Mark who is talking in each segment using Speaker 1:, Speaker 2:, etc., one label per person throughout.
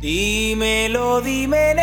Speaker 1: Dímelo, dime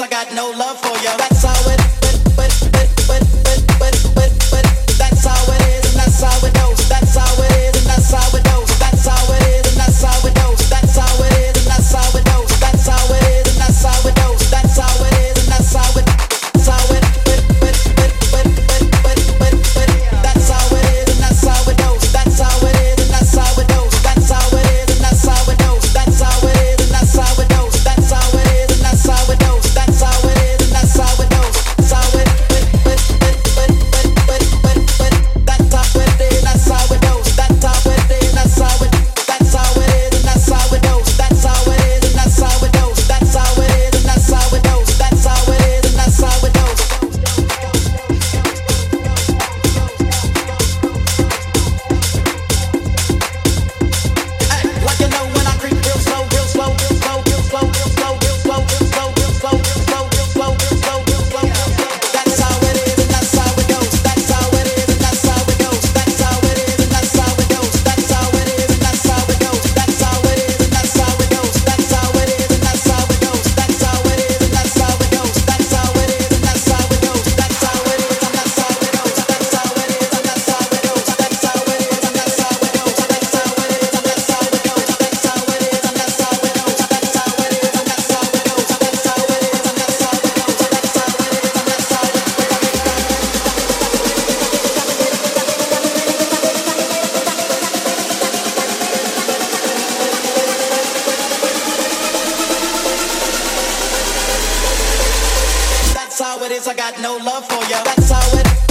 Speaker 1: I got no love for you.
Speaker 2: That's how it is, I got no love for ya. That's how
Speaker 3: it.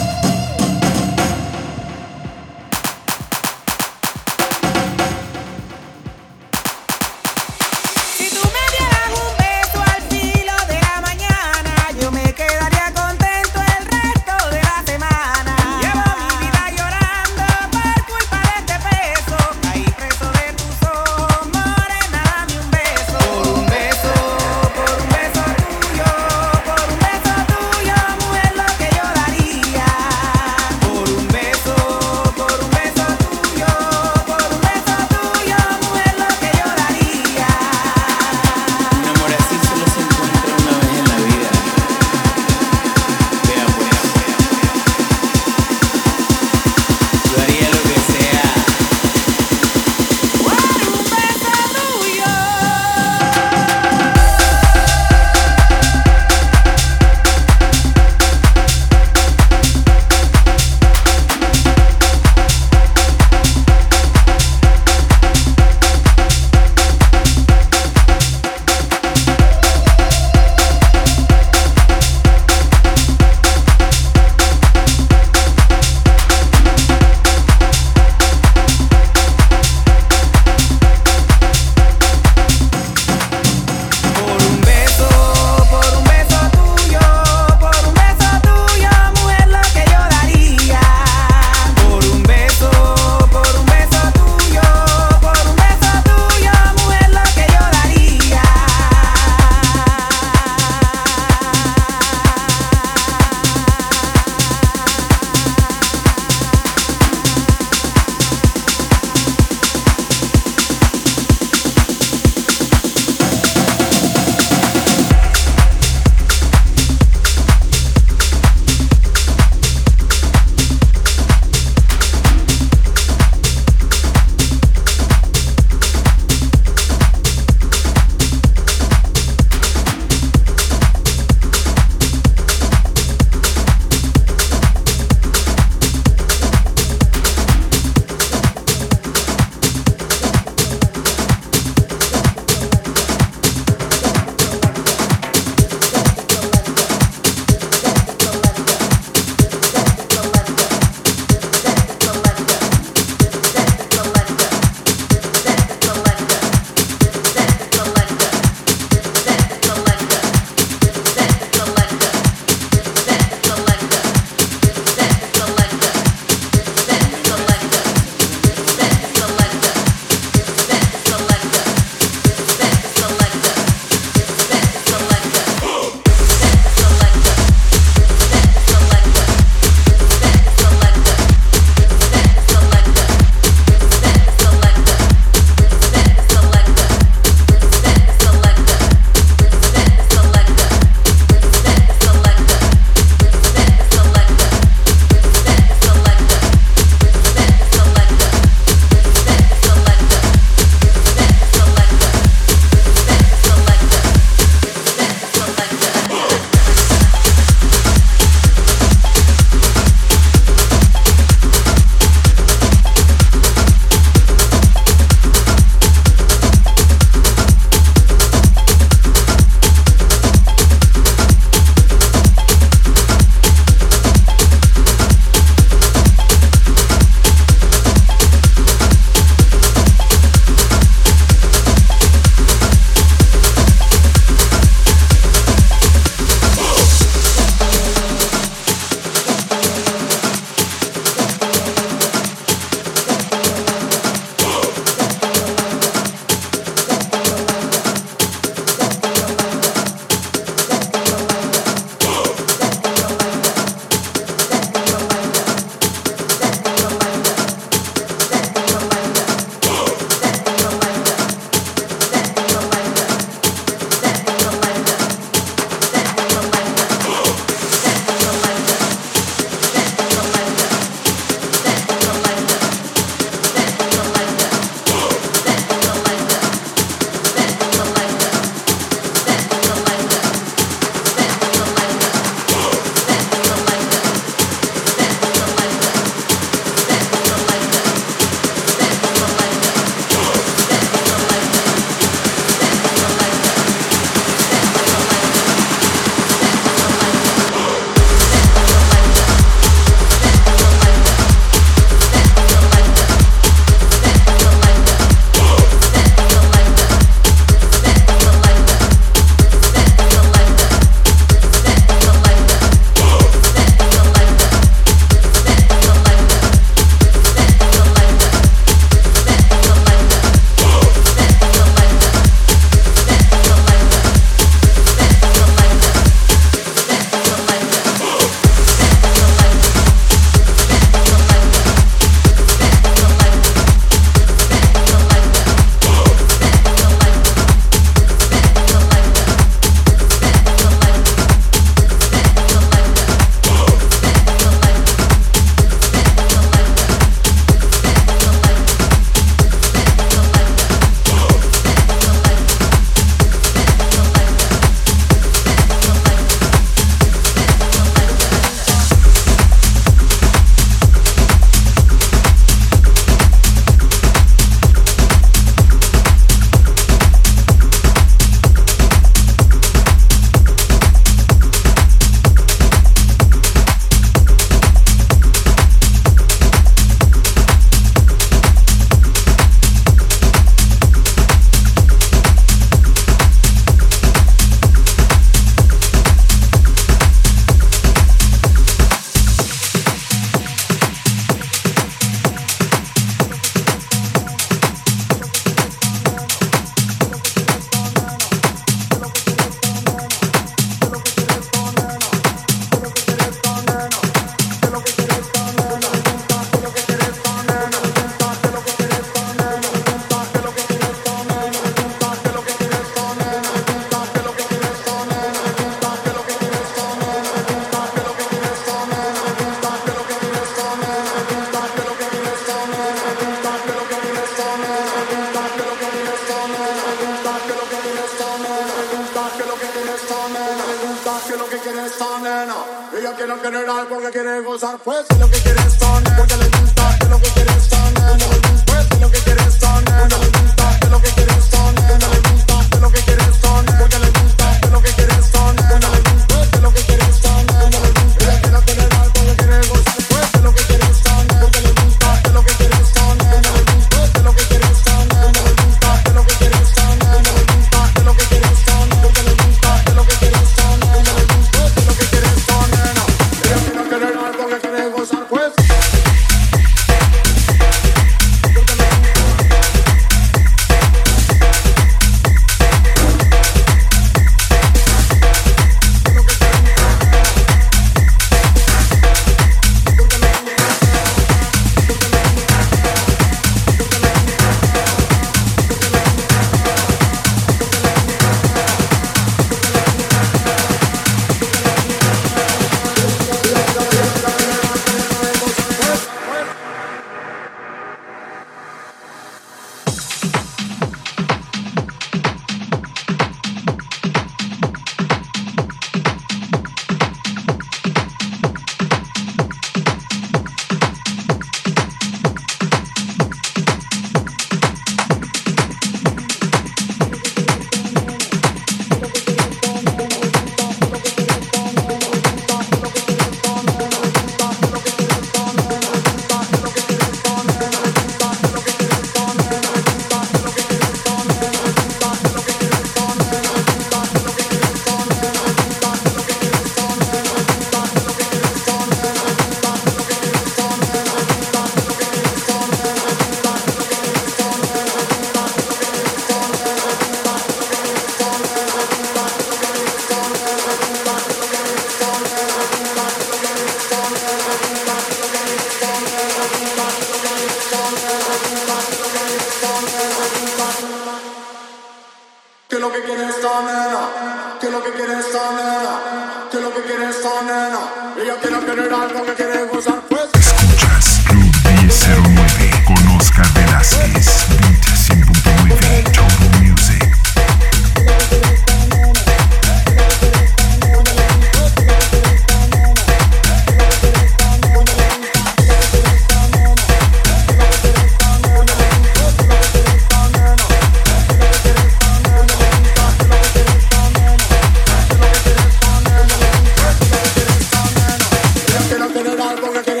Speaker 3: Tengo una vecina que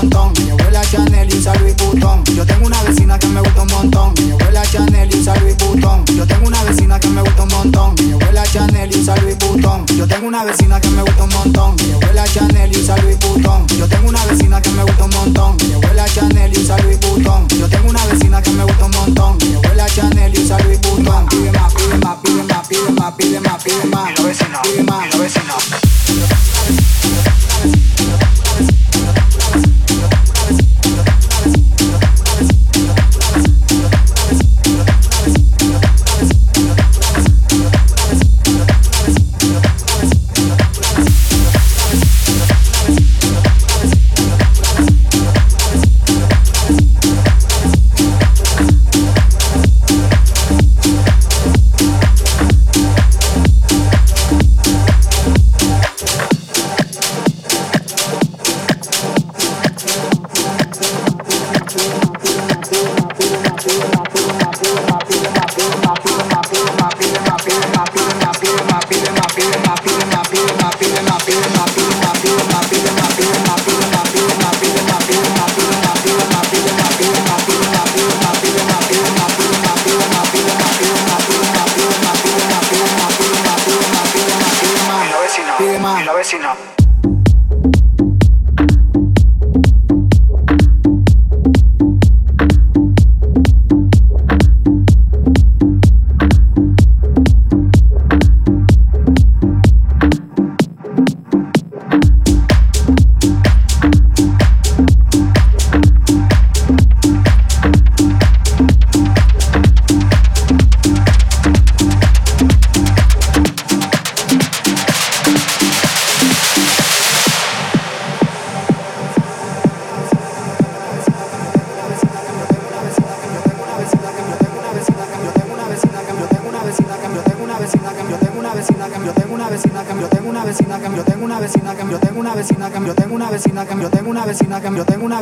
Speaker 3: montón.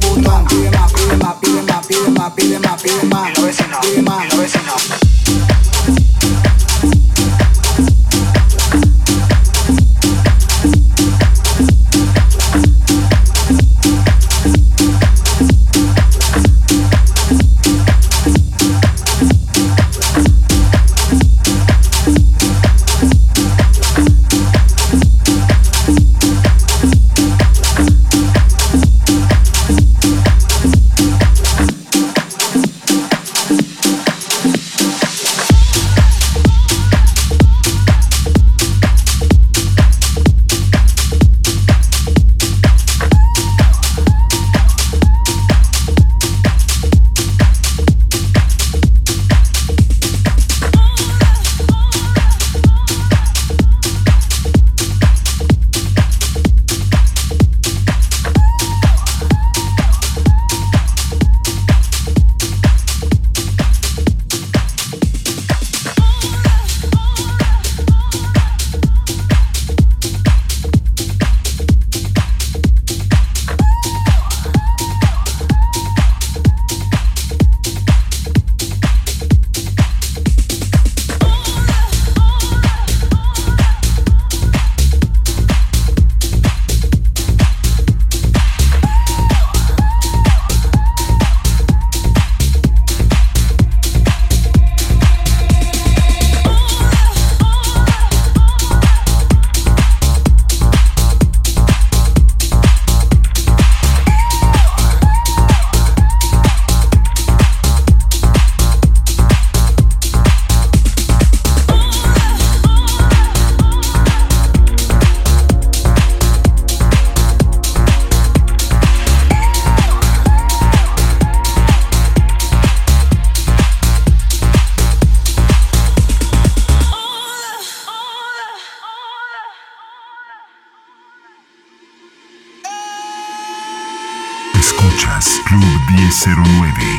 Speaker 3: Vuitton. Pide más, pide más, pide más, pide más, pide más, pide más.
Speaker 4: Y.
Speaker 3: Pide más.
Speaker 4: Y la vecina.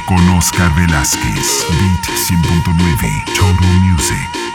Speaker 5: con Oscar Velázquez. Beat 100.9. Total Music.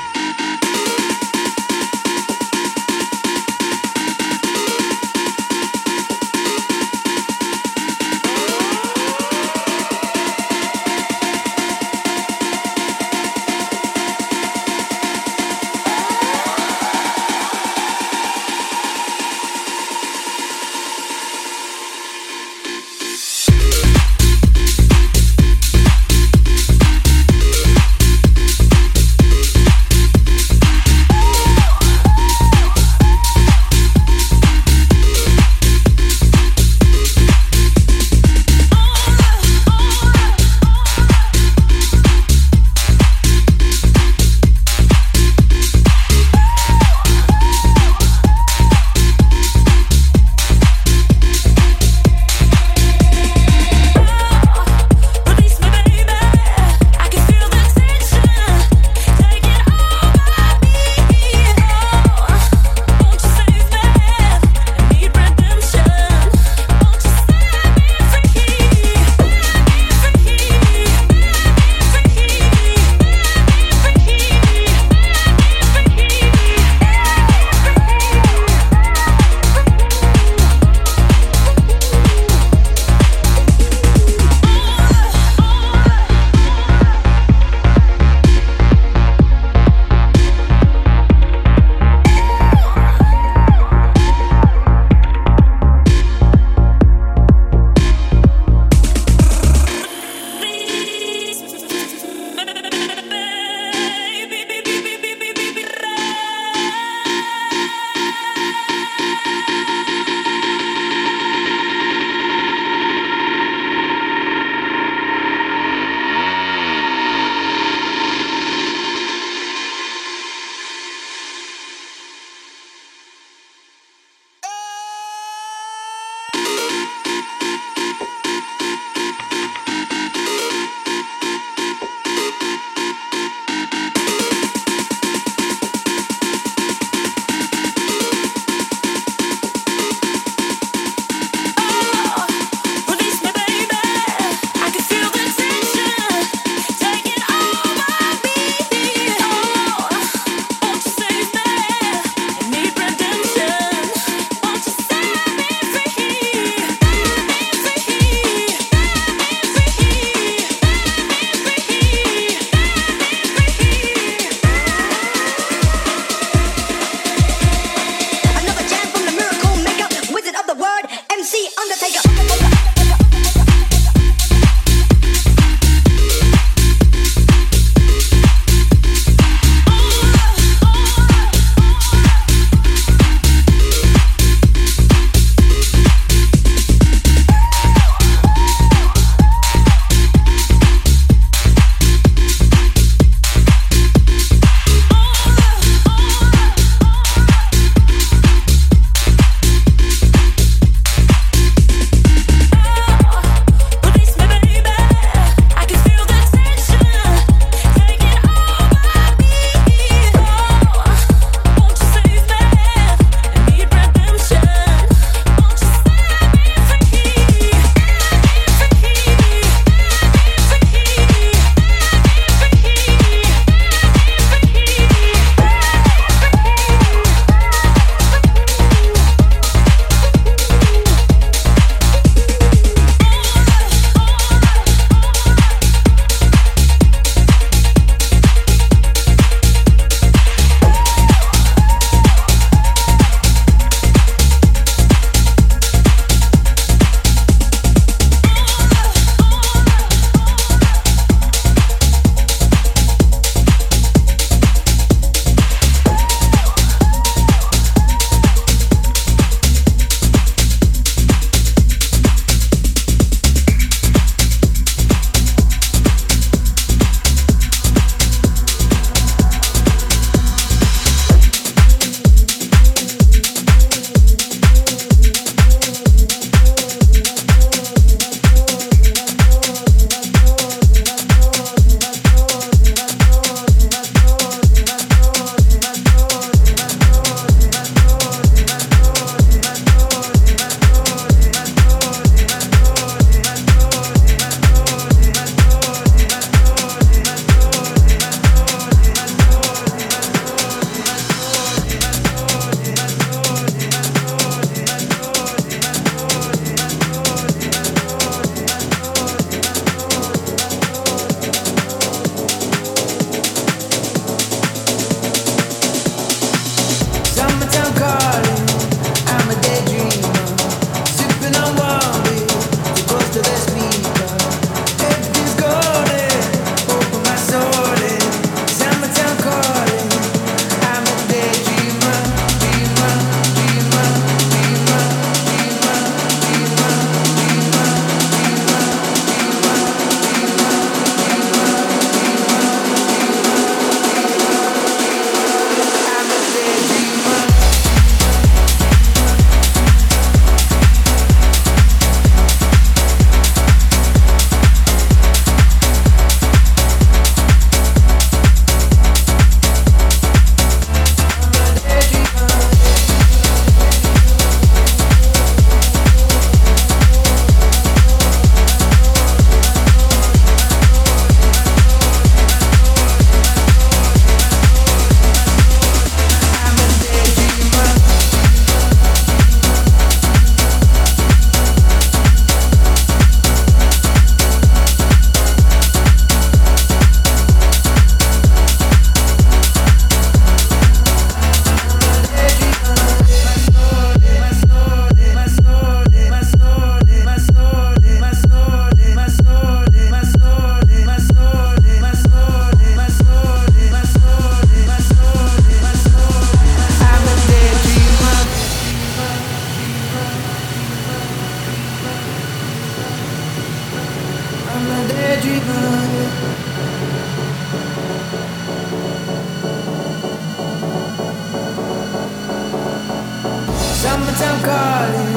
Speaker 5: Nighttime calling,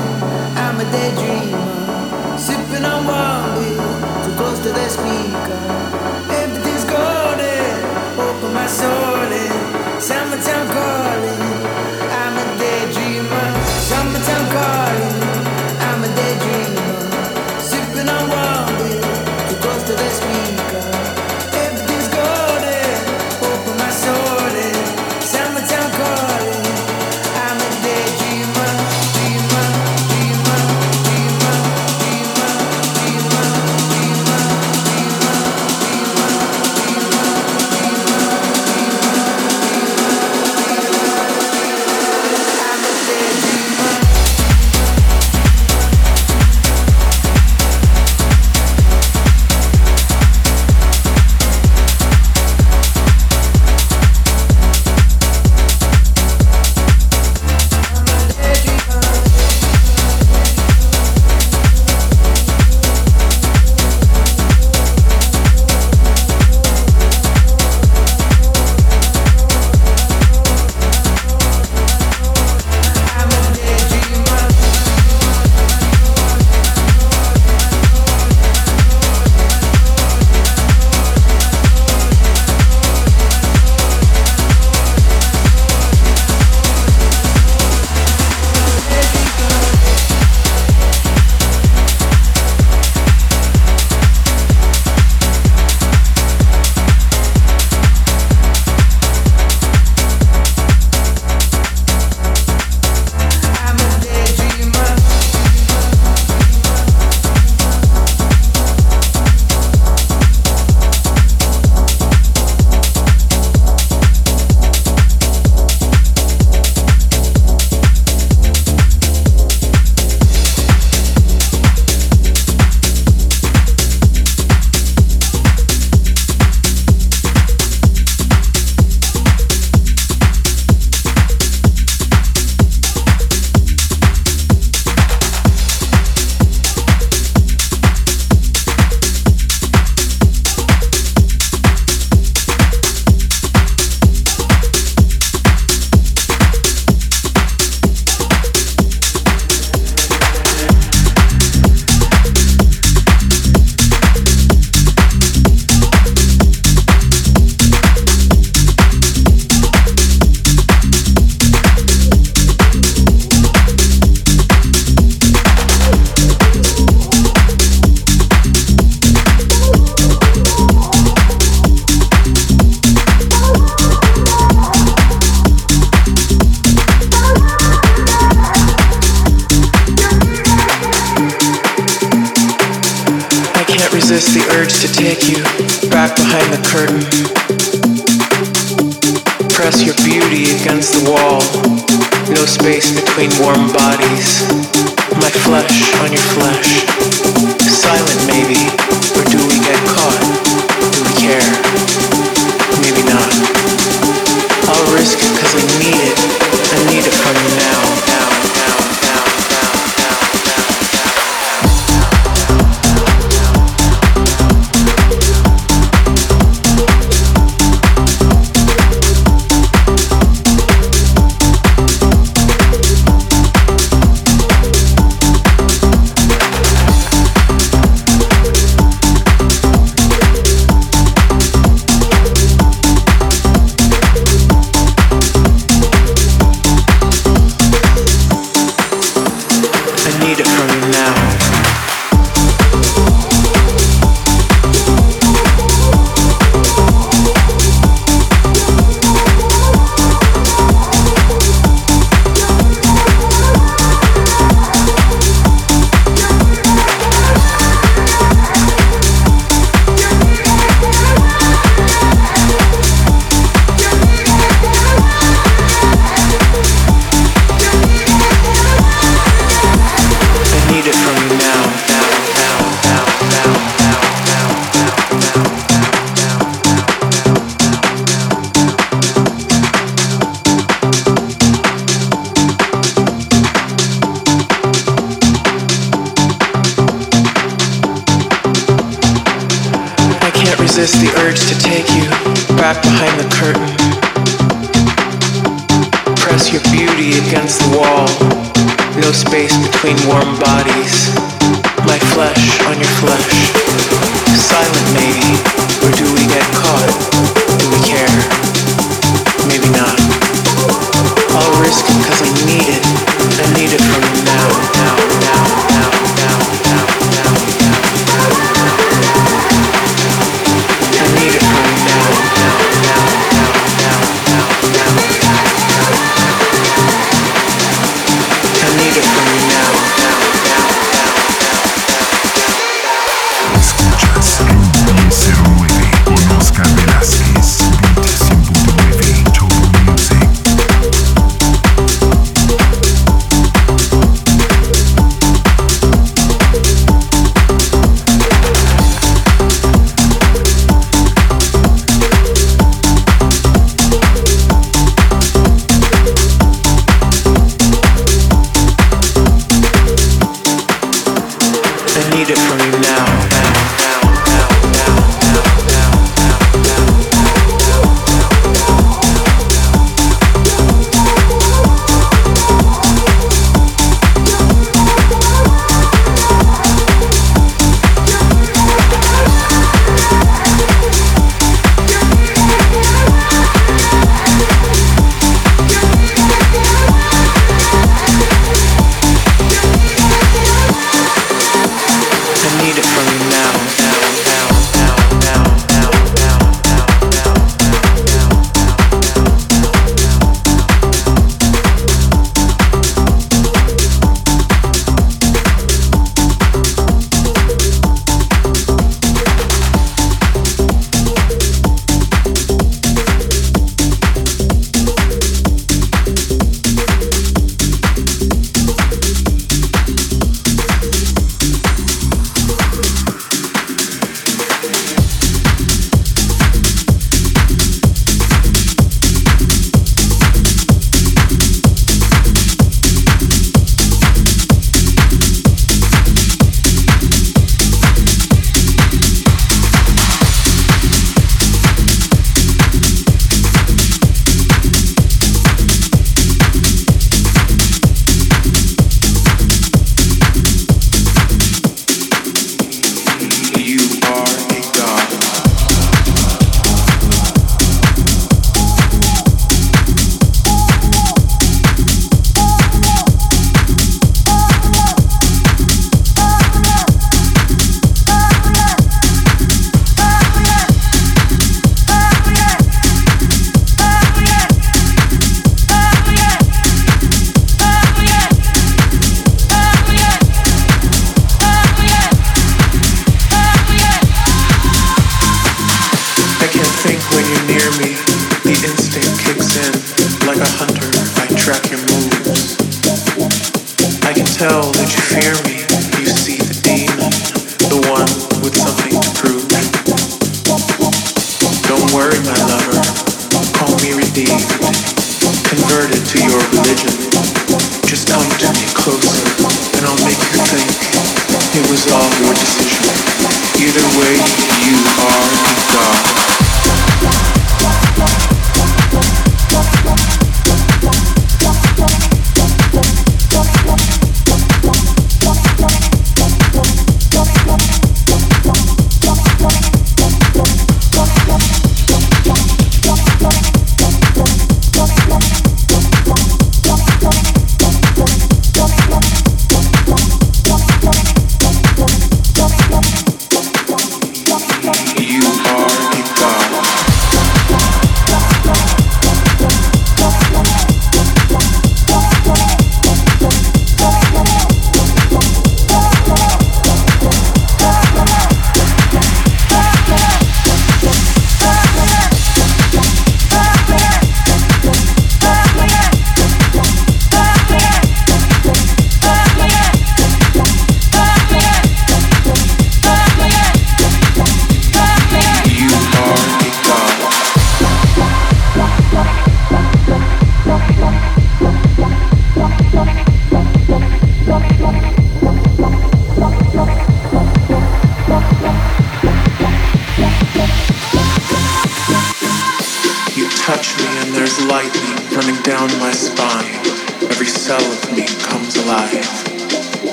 Speaker 5: I'm a daydreamer. Sipping on wine, too close to the speaker. Everything's golden, eh? open my soul.